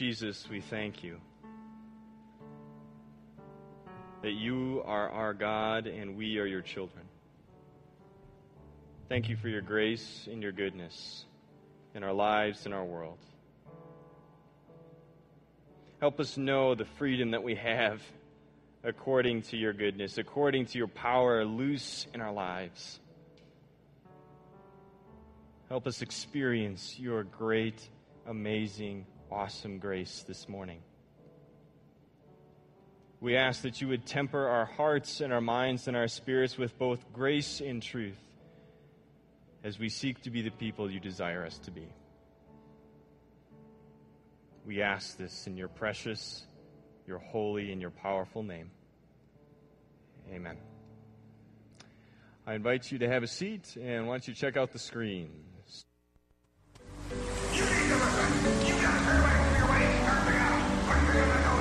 Jesus, we thank you that you are our God and we are your children. Thank you for your grace and your goodness in our lives and our world. Help us know the freedom that we have according to your goodness, according to your power loose in our lives. Help us experience your great, amazing, awesome grace this morning. We ask that you would temper our hearts and our minds and our spirits with both grace and truth as we seek to be the people you desire us to be. We ask this in your precious, your holy, and your powerful name. Amen. I invite you to have a seat and why don't you check out the screen. You got a turn back into your way and start out what you're gonna do.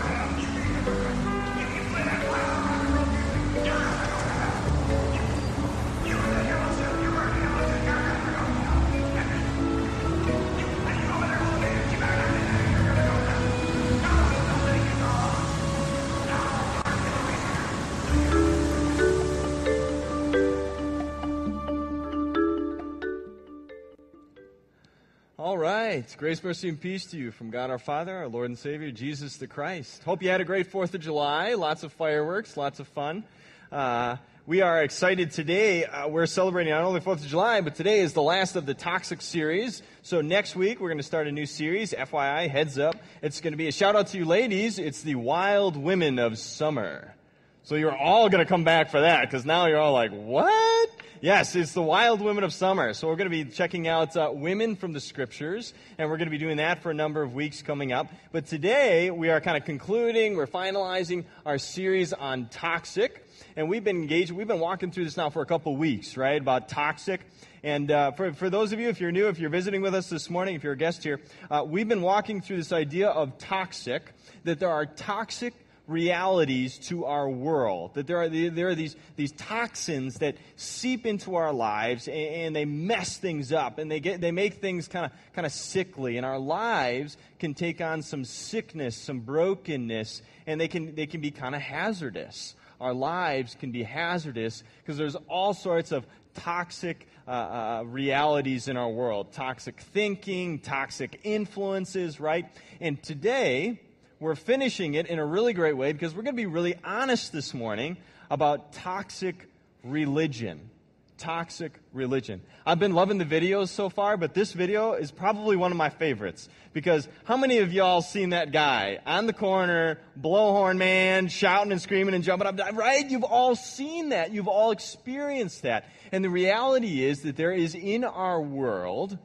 All right. Grace, mercy, and peace to you from God our Father, our Lord and Savior, Jesus the Christ. Hope you had a great 4th of July. Lots of fireworks, lots of fun. Uh, we are excited today. Uh, we're celebrating not only 4th of July, but today is the last of the Toxic series. So next week, we're going to start a new series. FYI, heads up. It's going to be a shout out to you ladies. It's the Wild Women of Summer. So you're all going to come back for that because now you're all like, what? Yes, it's the Wild Women of Summer. So we're going to be checking out uh, women from the scriptures, and we're going to be doing that for a number of weeks coming up. But today we are kind of concluding, we're finalizing our series on toxic, and we've been engaged, we've been walking through this now for a couple weeks, right, about toxic. And uh, for, for those of you, if you're new, if you're visiting with us this morning, if you're a guest here, uh, we've been walking through this idea of toxic, that there are toxic realities to our world. That there are, there are these, these toxins that seep into our lives and, and they mess things up and they, get, they make things kind of kind of sickly. And our lives can take on some sickness, some brokenness, and they can, they can be kind of hazardous. Our lives can be hazardous because there's all sorts of toxic uh, uh, realities in our world toxic thinking, toxic influences, right? And today, we're finishing it in a really great way because we're going to be really honest this morning about toxic religion. Toxic religion. I've been loving the videos so far, but this video is probably one of my favorites because how many of y'all seen that guy on the corner, blowhorn man, shouting and screaming and jumping up? Right? You've all seen that. You've all experienced that. And the reality is that there is in our world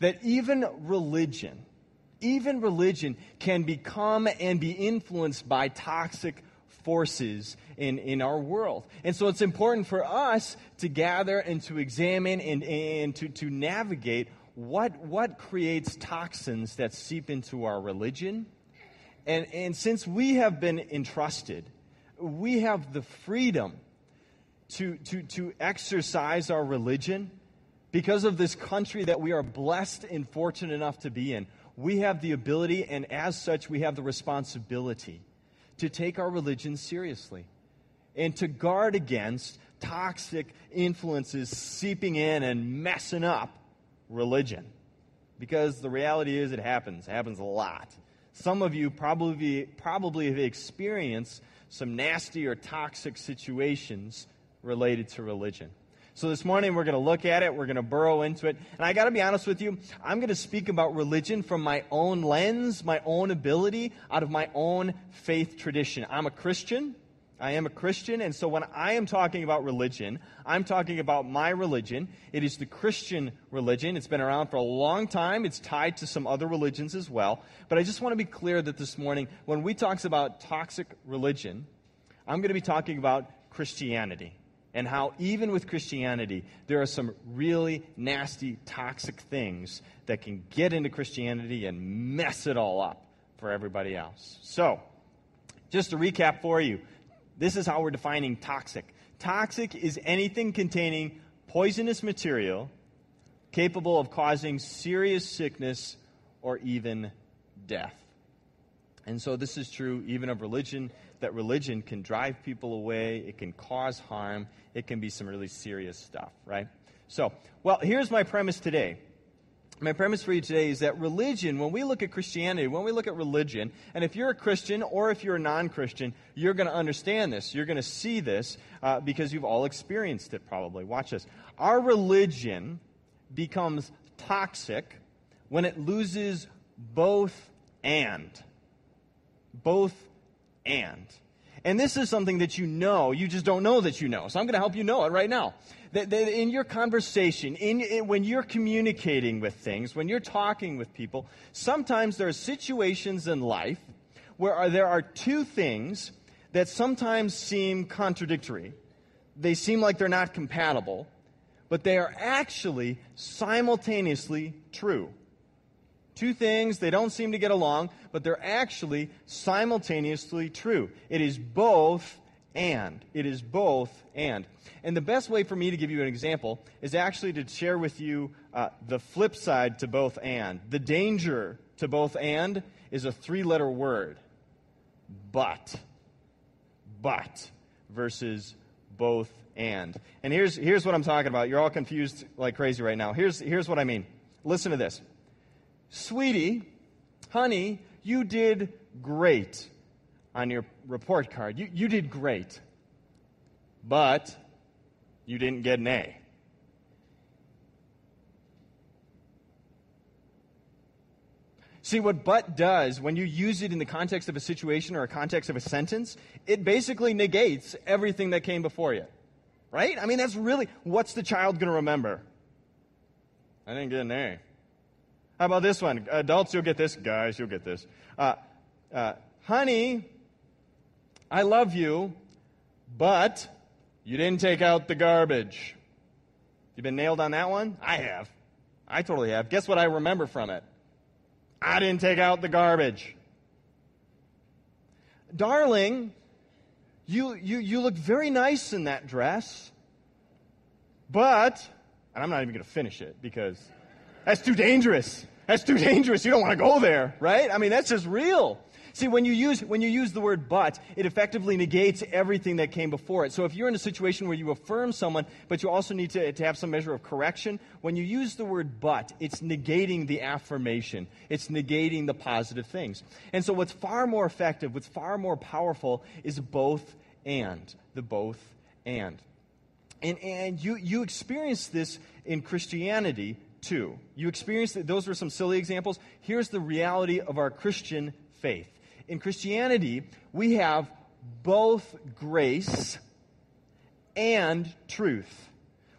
that even religion, even religion can become and be influenced by toxic forces in, in our world. And so it's important for us to gather and to examine and, and to, to navigate what, what creates toxins that seep into our religion. And, and since we have been entrusted, we have the freedom to, to, to exercise our religion because of this country that we are blessed and fortunate enough to be in we have the ability, and as such, we have the responsibility to take our religion seriously and to guard against toxic influences seeping in and messing up religion. Because the reality is, it happens. It happens a lot. Some of you probably, probably have experienced some nasty or toxic situations related to religion. So this morning we're going to look at it, we're going to burrow into it. And I got to be honest with you, I'm going to speak about religion from my own lens, my own ability, out of my own faith tradition. I'm a Christian. I am a Christian, and so when I am talking about religion, I'm talking about my religion. It is the Christian religion. It's been around for a long time. It's tied to some other religions as well. But I just want to be clear that this morning, when we talk about toxic religion, I'm going to be talking about Christianity and how even with Christianity, there are some really nasty, toxic things that can get into Christianity and mess it all up for everybody else. So, just to recap for you, this is how we're defining toxic. Toxic is anything containing poisonous material capable of causing serious sickness or even death. And so this is true even of religion, that religion can drive people away, it can cause harm, it can be some really serious stuff, right? So, well, here's my premise today. My premise for you today is that religion, when we look at Christianity, when we look at religion, and if you're a Christian or if you're a non Christian, you're going to understand this. You're going to see this uh, because you've all experienced it probably. Watch this. Our religion becomes toxic when it loses both and both and. And this is something that you know, you just don't know that you know. So I'm going to help you know it right now. That, that in your conversation, in, in, when you're communicating with things, when you're talking with people, sometimes there are situations in life where are, there are two things that sometimes seem contradictory. They seem like they're not compatible, but they are actually simultaneously true. Two things, they don't seem to get along, but they're actually simultaneously true. It is both and. It is both and. And the best way for me to give you an example is actually to share with you uh, the flip side to both and. The danger to both and is a three letter word but. But versus both and. And here's, here's what I'm talking about. You're all confused like crazy right now. Here's, here's what I mean. Listen to this. Sweetie, honey, you did great on your report card. You, you did great. But you didn't get an A. See, what but does when you use it in the context of a situation or a context of a sentence, it basically negates everything that came before you. Right? I mean, that's really what's the child going to remember? I didn't get an A. How about this one? Adults, you'll get this. Guys, you'll get this. Uh, uh, honey, I love you, but you didn't take out the garbage. You've been nailed on that one? I have. I totally have. Guess what I remember from it? I didn't take out the garbage. Darling, you, you, you look very nice in that dress, but, and I'm not even going to finish it because that's too dangerous. That's too dangerous. You don't want to go there, right? I mean, that's just real. See, when you use when you use the word but, it effectively negates everything that came before it. So if you're in a situation where you affirm someone, but you also need to, to have some measure of correction, when you use the word but, it's negating the affirmation. It's negating the positive things. And so what's far more effective, what's far more powerful is both and. The both and. And, and you, you experience this in Christianity too. You experienced that those were some silly examples. Here's the reality of our Christian faith. In Christianity, we have both grace and truth.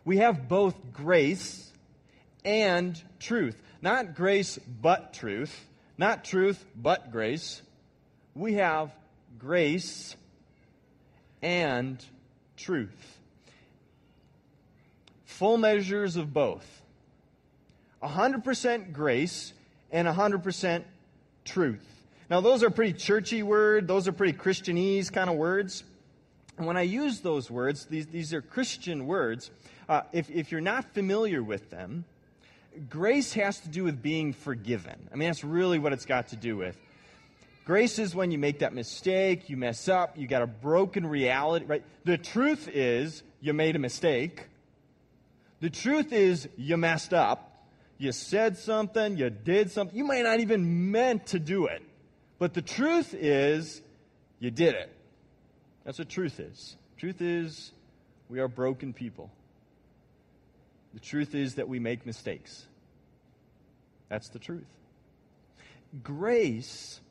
We have both grace and truth. Not grace but truth, not truth but grace. We have grace and truth. Full measures of both. 100% grace and 100% truth. Now, those are pretty churchy words, those are pretty Christianese kind of words. And when I use those words, these, these are Christian words, uh, if, if you're not familiar with them, grace has to do with being forgiven. I mean, that's really what it's got to do with. Grace is when you make that mistake, you mess up, you got a broken reality, right? The truth is you made a mistake. The truth is you messed up you said something, you did something. You might not even meant to do it. But the truth is, you did it. That's what truth is. Truth is, we are broken people. The truth is that we make mistakes. That's the truth. Grace,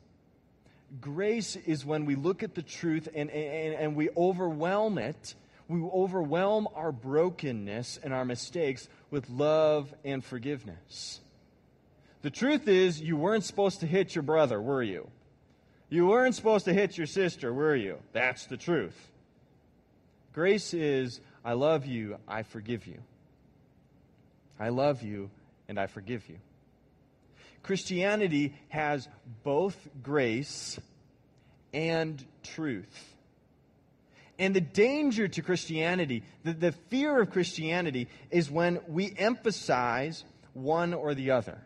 grace is when we look at the truth and, and, and we overwhelm it we overwhelm our brokenness and our mistakes with love and forgiveness. The truth is, you weren't supposed to hit your brother, were you? You weren't supposed to hit your sister, were you? That's the truth. Grace is, I love you, I forgive you. I love you, and I forgive you. Christianity has both grace and truth. And the danger to Christianity, the, the fear of Christianity, is when we emphasize one or the other.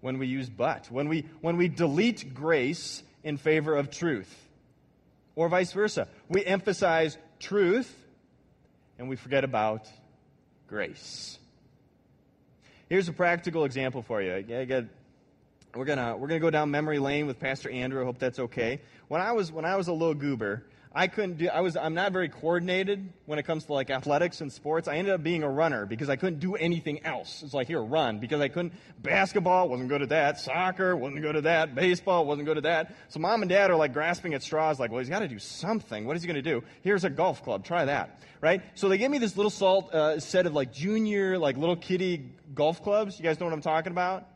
when we use but, when we, when we delete grace in favor of truth, or vice versa. We emphasize truth and we forget about grace. Here's a practical example for you. we're gonna we're gonna go down memory lane with Pastor Andrew. I hope that's okay. When I was when I was a little goober, I couldn't do, I was, I'm not very coordinated when it comes to like athletics and sports. I ended up being a runner because I couldn't do anything else. It's like, here, run. Because I couldn't, basketball, wasn't good at that. Soccer, wasn't good at that. Baseball, wasn't good at that. So mom and dad are like grasping at straws, like, well, he's got to do something. What is he going to do? Here's a golf club. Try that. Right? So they gave me this little salt uh, set of like junior, like little kitty golf clubs. You guys know what I'm talking about?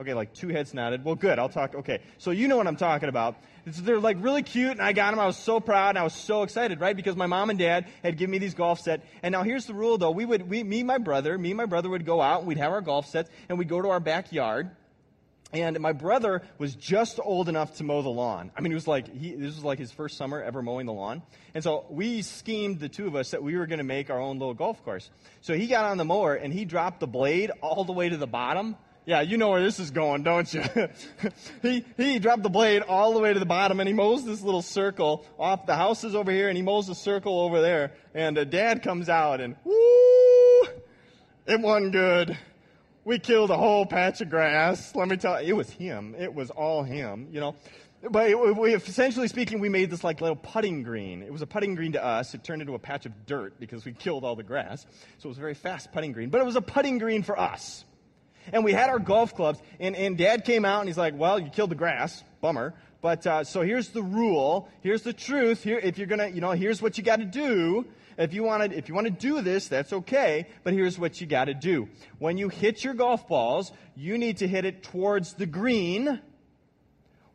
Okay, like two heads nodded. Well, good. I'll talk. Okay, so you know what I'm talking about. They're like really cute, and I got them. I was so proud, and I was so excited, right? Because my mom and dad had given me these golf sets. And now here's the rule, though. We would, we, me, and my brother, me and my brother would go out, and we'd have our golf sets, and we'd go to our backyard. And my brother was just old enough to mow the lawn. I mean, it was like he, this was like his first summer ever mowing the lawn. And so we schemed the two of us that we were going to make our own little golf course. So he got on the mower and he dropped the blade all the way to the bottom yeah, you know where this is going, don't you? he, he dropped the blade all the way to the bottom and he mows this little circle off. The house is over here and he mows the circle over there. And uh, dad comes out and, woo! It wasn't good. We killed a whole patch of grass. Let me tell you, it was him. It was all him, you know. But it, we, essentially speaking, we made this like little putting green. It was a putting green to us. It turned into a patch of dirt because we killed all the grass. So it was a very fast putting green. But it was a putting green for us. And we had our golf clubs, and, and dad came out and he's like, Well, you killed the grass. Bummer. But uh, so here's the rule. Here's the truth. Here, if you're gonna, you know, here's what you got to do. If you want to, if you want to do this, that's okay. But here's what you got to do. When you hit your golf balls, you need to hit it towards the green.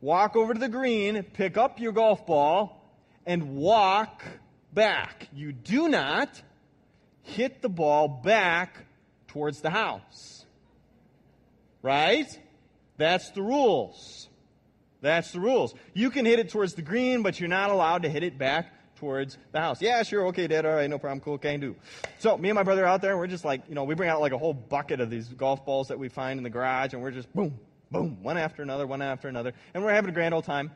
Walk over to the green, pick up your golf ball, and walk back. You do not hit the ball back towards the house. Right? That's the rules. That's the rules. You can hit it towards the green, but you're not allowed to hit it back towards the house. Yeah, sure, okay, Dad, all right, no problem, cool, can do. So me and my brother out there, and we're just like, you know, we bring out like a whole bucket of these golf balls that we find in the garage, and we're just boom, boom, one after another, one after another, and we're having a grand old time.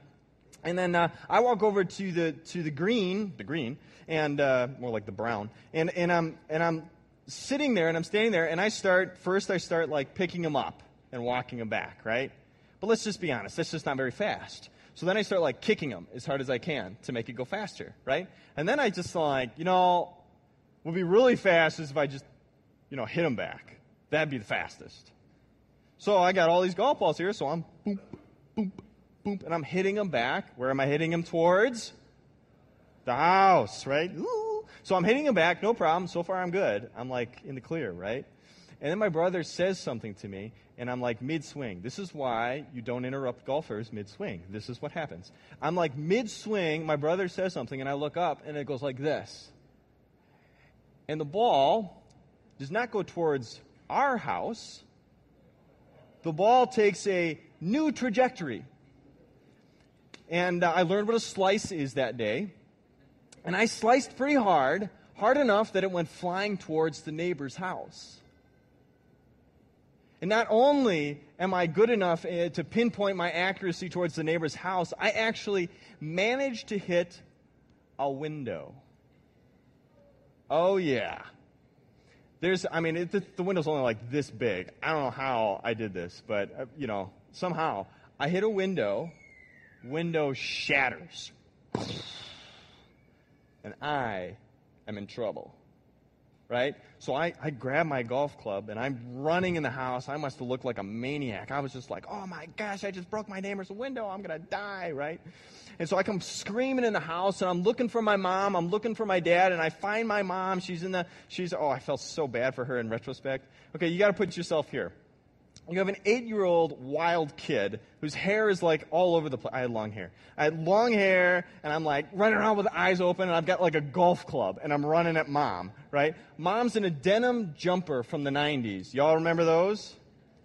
And then uh, I walk over to the to the green, the green, and uh, more like the brown, and and I'm and I'm sitting there and I'm standing there, and I start first I start like picking them up and walking them back, right? But let's just be honest, that's just not very fast. So then I start like kicking them as hard as I can to make it go faster, right? And then I just like, you know, would be really fast is if I just, you know, hit them back. That'd be the fastest. So I got all these golf balls here, so I'm boom, boom, boom, and I'm hitting them back. Where am I hitting them towards? The house, right? Ooh. So I'm hitting them back, no problem. So far I'm good. I'm like in the clear, right? And then my brother says something to me, and I'm like mid swing. This is why you don't interrupt golfers mid swing. This is what happens. I'm like mid swing, my brother says something, and I look up, and it goes like this. And the ball does not go towards our house, the ball takes a new trajectory. And uh, I learned what a slice is that day. And I sliced pretty hard, hard enough that it went flying towards the neighbor's house. And not only am I good enough eh, to pinpoint my accuracy towards the neighbor's house, I actually managed to hit a window. Oh, yeah. There's, I mean, it, the, the, window's only like this big. I don't know how I did this, but, uh, you know, somehow I hit a window, window shatters. And I am in trouble right? So I, I grab my golf club and I'm running in the house. I must have looked like a maniac. I was just like, oh my gosh, I just broke my neighbor's window. I'm going to die, right? And so I come screaming in the house and I'm looking for my mom. I'm looking for my dad and I find my mom. She's in the, she's, oh, I felt so bad for her in retrospect. Okay, you got to put yourself here you have an eight year old wild kid whose hair is like all over the place. I had long hair. I had long hair, and I'm like running around with eyes open, and I've got like a golf club, and I'm running at mom, right? Mom's in a denim jumper from the 90s. Y'all remember those?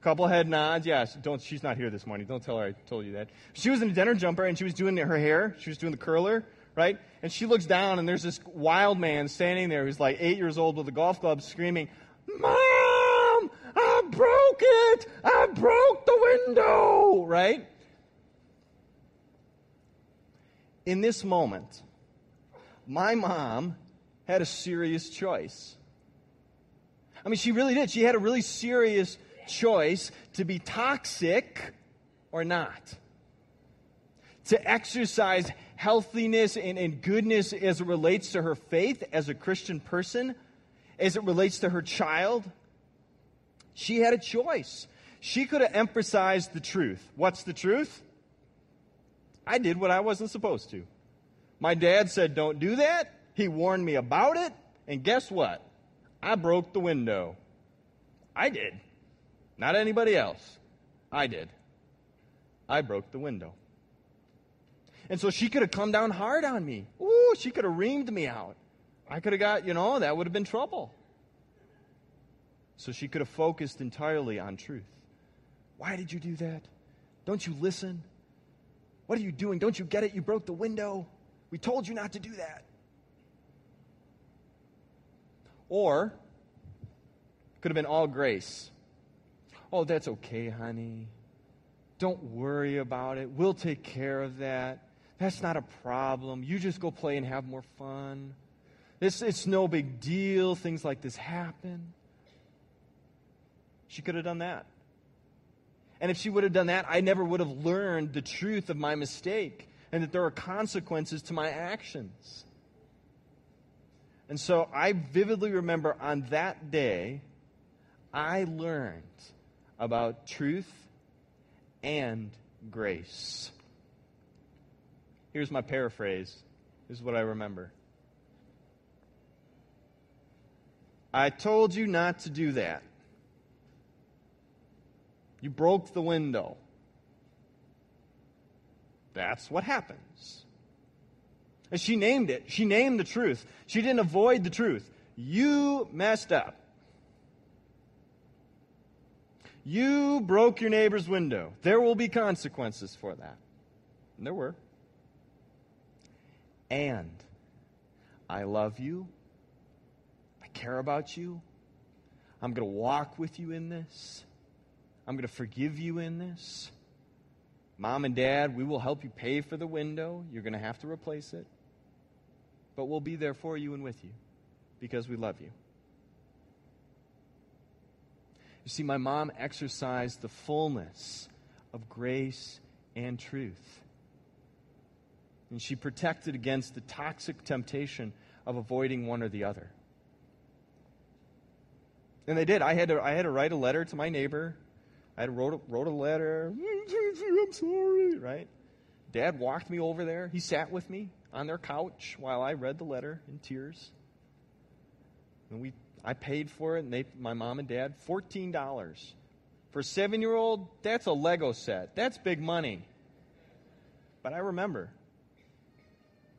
Couple head nods. Yes. Don't. She's not here this morning. Don't tell her I told you that. She was in a denim jumper, and she was doing her hair. She was doing the curler, right? And she looks down, and there's this wild man standing there who's like eight years old with a golf club, screaming, "Mom, broke it! I broke the window! Right? In this moment, my mom had a serious choice. I mean, she really did. She had a really serious choice to be toxic or not. To exercise healthiness and, and goodness as it relates to her faith as a Christian person, as it relates to her child. She had a choice. She could have emphasized the truth. What's the truth? I did what I wasn't supposed to. My dad said, Don't do that. He warned me about it. And guess what? I broke the window. I did. Not anybody else. I did. I broke the window. And so she could have come down hard on me. Ooh, she could have reamed me out. I could have got, you know, that would have been trouble. So she could have focused entirely on truth. Why did you do that? Don't you listen? What are you doing? Don't you get it? You broke the window. We told you not to do that. Or could have been all grace. Oh, that's okay, honey. Don't worry about it. We'll take care of that. That's not a problem. You just go play and have more fun. It's, it's no big deal. Things like this happen. She could have done that. And if she would have done that, I never would have learned the truth of my mistake and that there are consequences to my actions. And so I vividly remember on that day, I learned about truth and grace. Here's my paraphrase. This is what I remember. I told you not to do that. You broke the window. That's what happens. And she named it. She named the truth. She didn't avoid the truth. You messed up. You broke your neighbor's window. There will be consequences for that. And there were. And I love you. I care about you. I'm going to walk with you in this. I'm going to forgive you in this. Mom and dad, we will help you pay for the window. You're going to have to replace it. But we'll be there for you and with you because we love you. You see, my mom exercised the fullness of grace and truth. And she protected against the toxic temptation of avoiding one or the other. And they did. I had to, I had to write a letter to my neighbor. I wrote a, wrote a letter. I'm sorry, right? Dad walked me over there. He sat with me on their couch while I read the letter in tears. And we, I paid for it, and they, my mom and dad, $14. For a seven year old, that's a Lego set. That's big money. But I remember.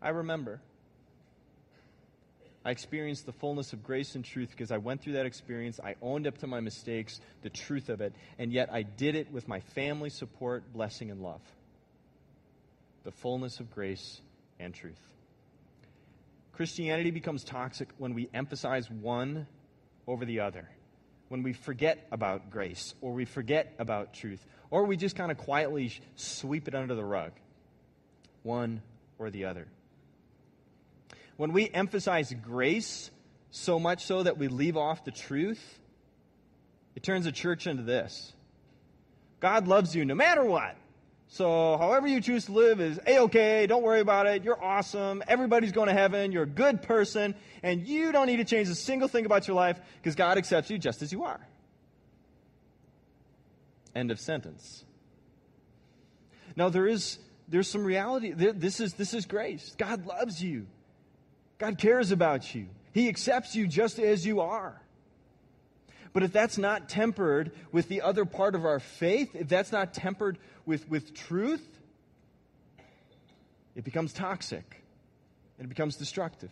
I remember. I experienced the fullness of grace and truth because I went through that experience. I owned up to my mistakes, the truth of it, and yet I did it with my family support, blessing, and love. The fullness of grace and truth. Christianity becomes toxic when we emphasize one over the other, when we forget about grace, or we forget about truth, or we just kind of quietly sweep it under the rug. One or the other. When we emphasize grace so much so that we leave off the truth, it turns the church into this God loves you no matter what. So, however you choose to live is a okay. Don't worry about it. You're awesome. Everybody's going to heaven. You're a good person. And you don't need to change a single thing about your life because God accepts you just as you are. End of sentence. Now, there is there's some reality. This is, this is grace. God loves you, God cares about you, He accepts you just as you are. But if that's not tempered with the other part of our faith, if that's not tempered with, with truth, it becomes toxic. It becomes destructive.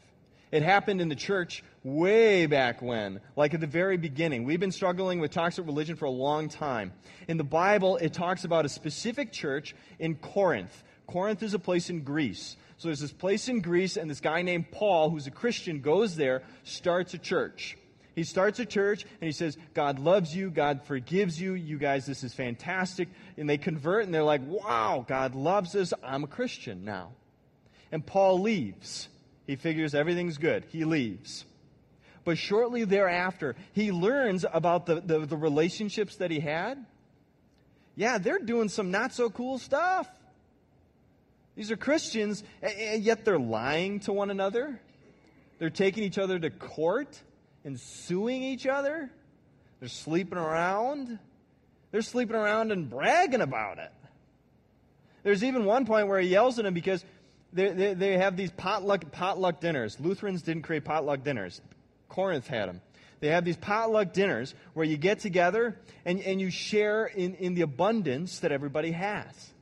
It happened in the church way back when, like at the very beginning. We've been struggling with toxic religion for a long time. In the Bible, it talks about a specific church in Corinth. Corinth is a place in Greece. So there's this place in Greece, and this guy named Paul, who's a Christian, goes there, starts a church. He starts a church and he says, God loves you, God forgives you, you guys, this is fantastic. And they convert and they're like, wow, God loves us, I'm a Christian now. And Paul leaves. He figures everything's good. He leaves. But shortly thereafter, he learns about the, the, the relationships that he had. Yeah, they're doing some not so cool stuff. These are Christians, and yet they're lying to one another. They're taking each other to court and suing each other. They're sleeping around. They're sleeping around and bragging about it. There's even one point where he yells at him because they, they, they have these potluck, potluck dinners. Lutherans didn't create potluck dinners, Corinth had them. They have these potluck dinners where you get together and, and you share in, in the abundance that everybody has.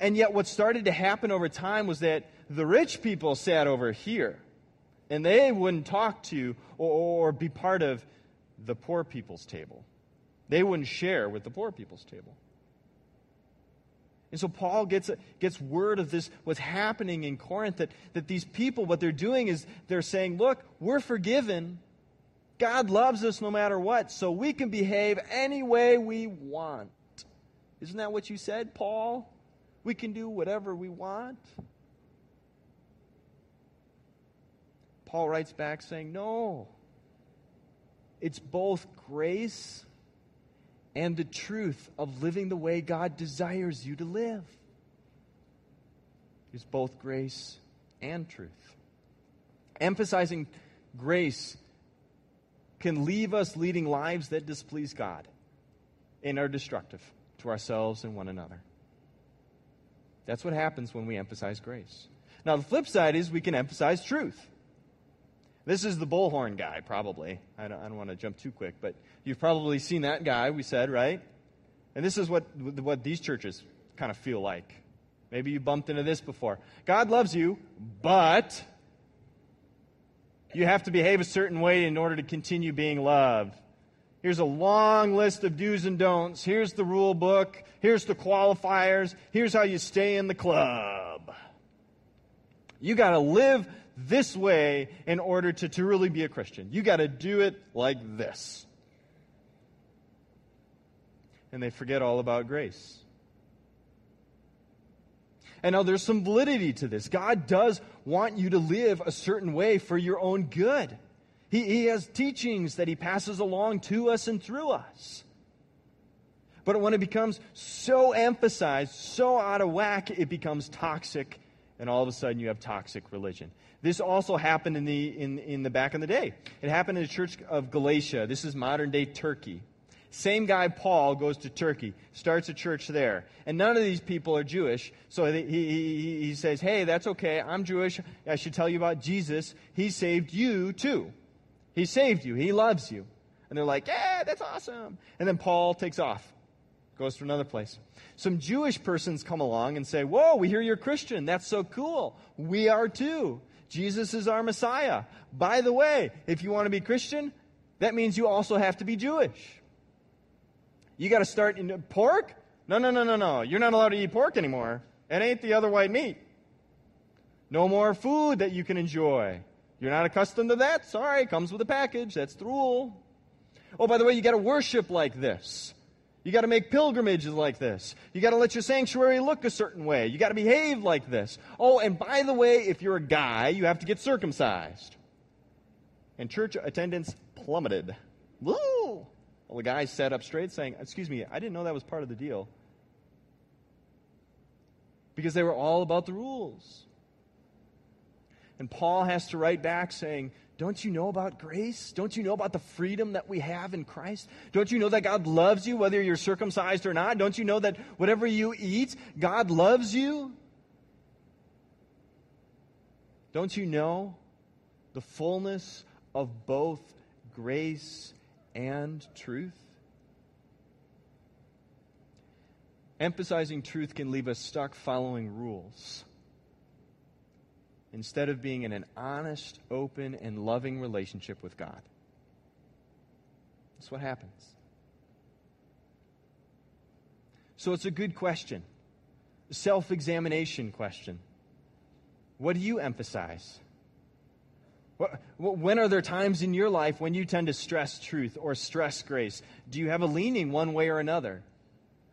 And yet, what started to happen over time was that the rich people sat over here and they wouldn't talk to or, or be part of the poor people's table. They wouldn't share with the poor people's table. And so Paul gets, gets word of this, what's happening in Corinth, that, that these people, what they're doing is they're saying, look, we're forgiven. God loves us no matter what, so we can behave any way we want. Isn't that what you said, Paul? We can do whatever we want. Paul writes back saying, No. It's both grace and the truth of living the way God desires you to live. It's both grace and truth. Emphasizing grace can leave us leading lives that displease God and are destructive to ourselves and one another. That's what happens when we emphasize grace. Now, the flip side is we can emphasize truth. This is the bullhorn guy, probably. I don't, don't want to jump too quick, but you've probably seen that guy, we said, right? And this is what, what these churches kind of feel like. Maybe you bumped into this before. God loves you, but you have to behave a certain way in order to continue being loved. Here's a long list of do's and don'ts. Here's the rule book. Here's the qualifiers. Here's how you stay in the club. You got to live this way in order to, to really be a Christian. You got to do it like this. And they forget all about grace. And now there's some validity to this. God does want you to live a certain way for your own good. He, he has teachings that He passes along to us and through us. But when it becomes so emphasized, so out of whack, it becomes toxic, and all of a sudden you have toxic religion. This also happened in the, in, in the back in the day. It happened in the church of Galatia. This is modern day Turkey. Same guy, Paul, goes to Turkey, starts a church there. And none of these people are Jewish. So he, he, he says, Hey, that's okay. I'm Jewish. I should tell you about Jesus. He saved you too. He saved you. He loves you. And they're like, Yeah, that's awesome. And then Paul takes off, goes to another place. Some Jewish persons come along and say, Whoa, we hear you're Christian. That's so cool. We are too. Jesus is our Messiah. By the way, if you want to be Christian, that means you also have to be Jewish. You got to start in pork? No, no, no, no, no. You're not allowed to eat pork anymore. It ain't the other white meat. No more food that you can enjoy. You're not accustomed to that? Sorry, comes with a package. That's the rule. Oh, by the way, you got to worship like this. You got to make pilgrimages like this. You got to let your sanctuary look a certain way. You got to behave like this. Oh, and by the way, if you're a guy, you have to get circumcised. And church attendance plummeted. Woo! Well, the guy sat up straight saying, Excuse me, I didn't know that was part of the deal. Because they were all about the rules. And Paul has to write back saying, don't you know about grace? Don't you know about the freedom that we have in Christ? Don't you know that God loves you whether you're circumcised or not? Don't you know that whatever you eat, God loves you? Don't you know the fullness of both grace and truth? Emphasizing truth can leave us stuck following rules instead of being in an honest, open, and loving relationship with God. That's what happens. So it's a good question, self examination question. What do you emphasize? When are there times in your life when you tend to stress truth or stress grace? Do you have a leaning one way or another?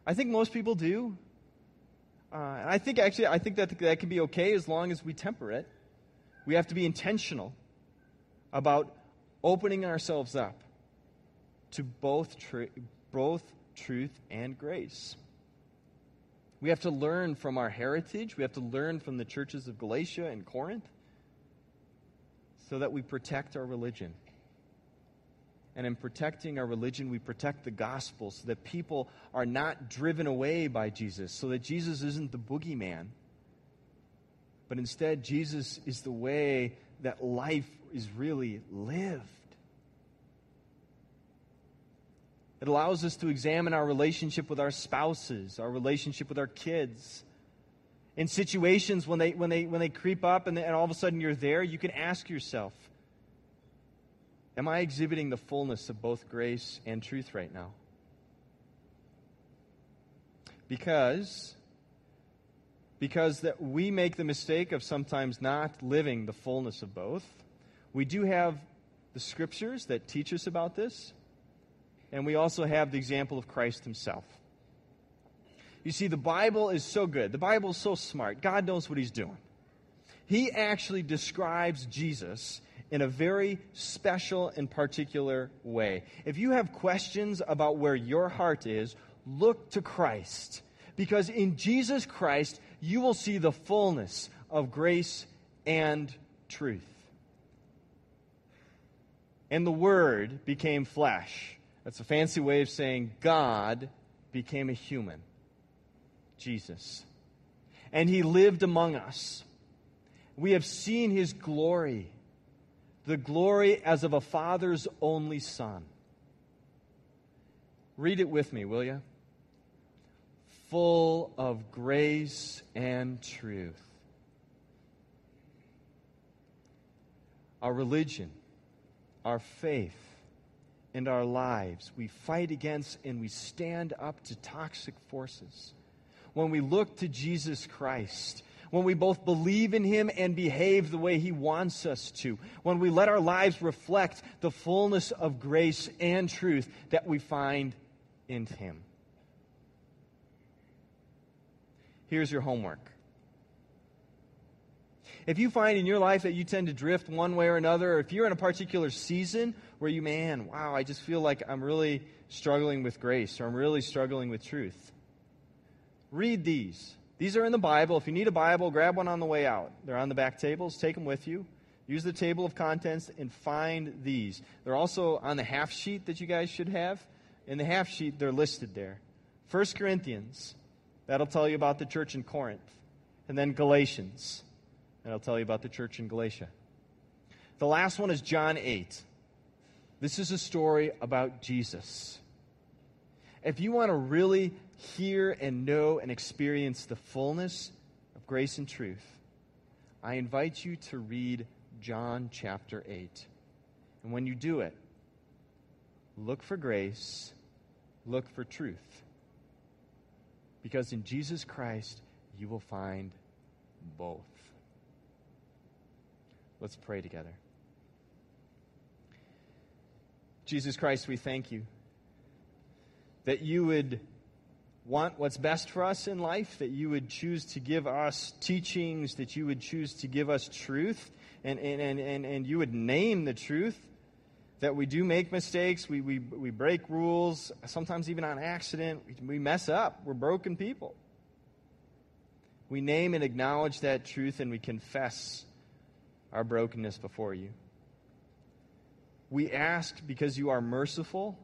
I think most people do. Uh, and I think actually, I think that that can be okay as long as we temper it. We have to be intentional about opening ourselves up to both, tr- both truth and grace. We have to learn from our heritage. We have to learn from the churches of Galatia and Corinth so that we protect our religion. And in protecting our religion, we protect the gospel so that people are not driven away by Jesus, so that Jesus isn't the boogeyman, but instead, Jesus is the way that life is really lived. It allows us to examine our relationship with our spouses, our relationship with our kids. In situations when they, when they, when they creep up and, they, and all of a sudden you're there, you can ask yourself Am I exhibiting the fullness of both grace and truth right now? Because because that we make the mistake of sometimes not living the fullness of both. We do have the scriptures that teach us about this, and we also have the example of Christ himself. You see, the Bible is so good. The Bible is so smart. God knows what he's doing. He actually describes Jesus in a very special and particular way. If you have questions about where your heart is, look to Christ. Because in Jesus Christ, you will see the fullness of grace and truth. And the Word became flesh. That's a fancy way of saying God became a human, Jesus. And He lived among us. We have seen His glory, the glory as of a Father's only Son. Read it with me, will you? full of grace and truth. Our religion, our faith, and our lives, we fight against and we stand up to toxic forces. When we look to Jesus Christ, when we both believe in Him and behave the way He wants us to, when we let our lives reflect the fullness of grace and truth that we find in Him. here's your homework. If you find in your life that you tend to drift one way or another, or if you're in a particular season where you, man, wow, I just feel like I'm really struggling with grace or I'm really struggling with truth, read these. These are in the Bible. If you need a Bible, grab one on the way out. They're on the back tables. Take them with you. Use the table of contents and find these. They're also on the half sheet that you guys should have. In the half sheet, they're listed there. 1 Corinthians That'll tell you about the church in Corinth. And then Galatians. That'll tell you about the church in Galatia. The last one is John 8. This is a story about Jesus. If you want to really hear and know and experience the fullness of grace and truth, I invite you to read John chapter 8. And when you do it, look for grace, look for truth. Because in Jesus Christ, you will find both. Let's pray together. Jesus Christ, we thank you that you would want what's best for us in life, that you would choose to give us teachings, that you would choose to give us truth, and, and, and, and, and you would name the truth that we do make mistakes, we, we, we break rules, sometimes even on accident, we, mess up. We're broken people. We name and acknowledge that truth and we confess our brokenness before you. We ask because you are merciful,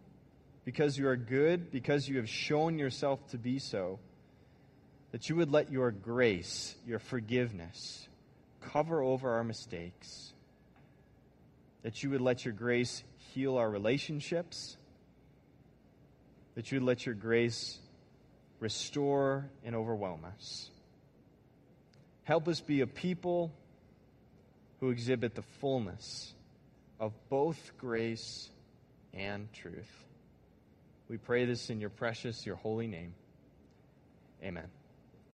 because you are good, because you have shown yourself to be so, that you would let your grace, your forgiveness, cover over our mistakes that you would let your grace heal our relationships, that you would let your grace restore and overwhelm us. Help us be a people who exhibit the fullness of both grace and truth. We pray this in your precious, your holy name. Amen.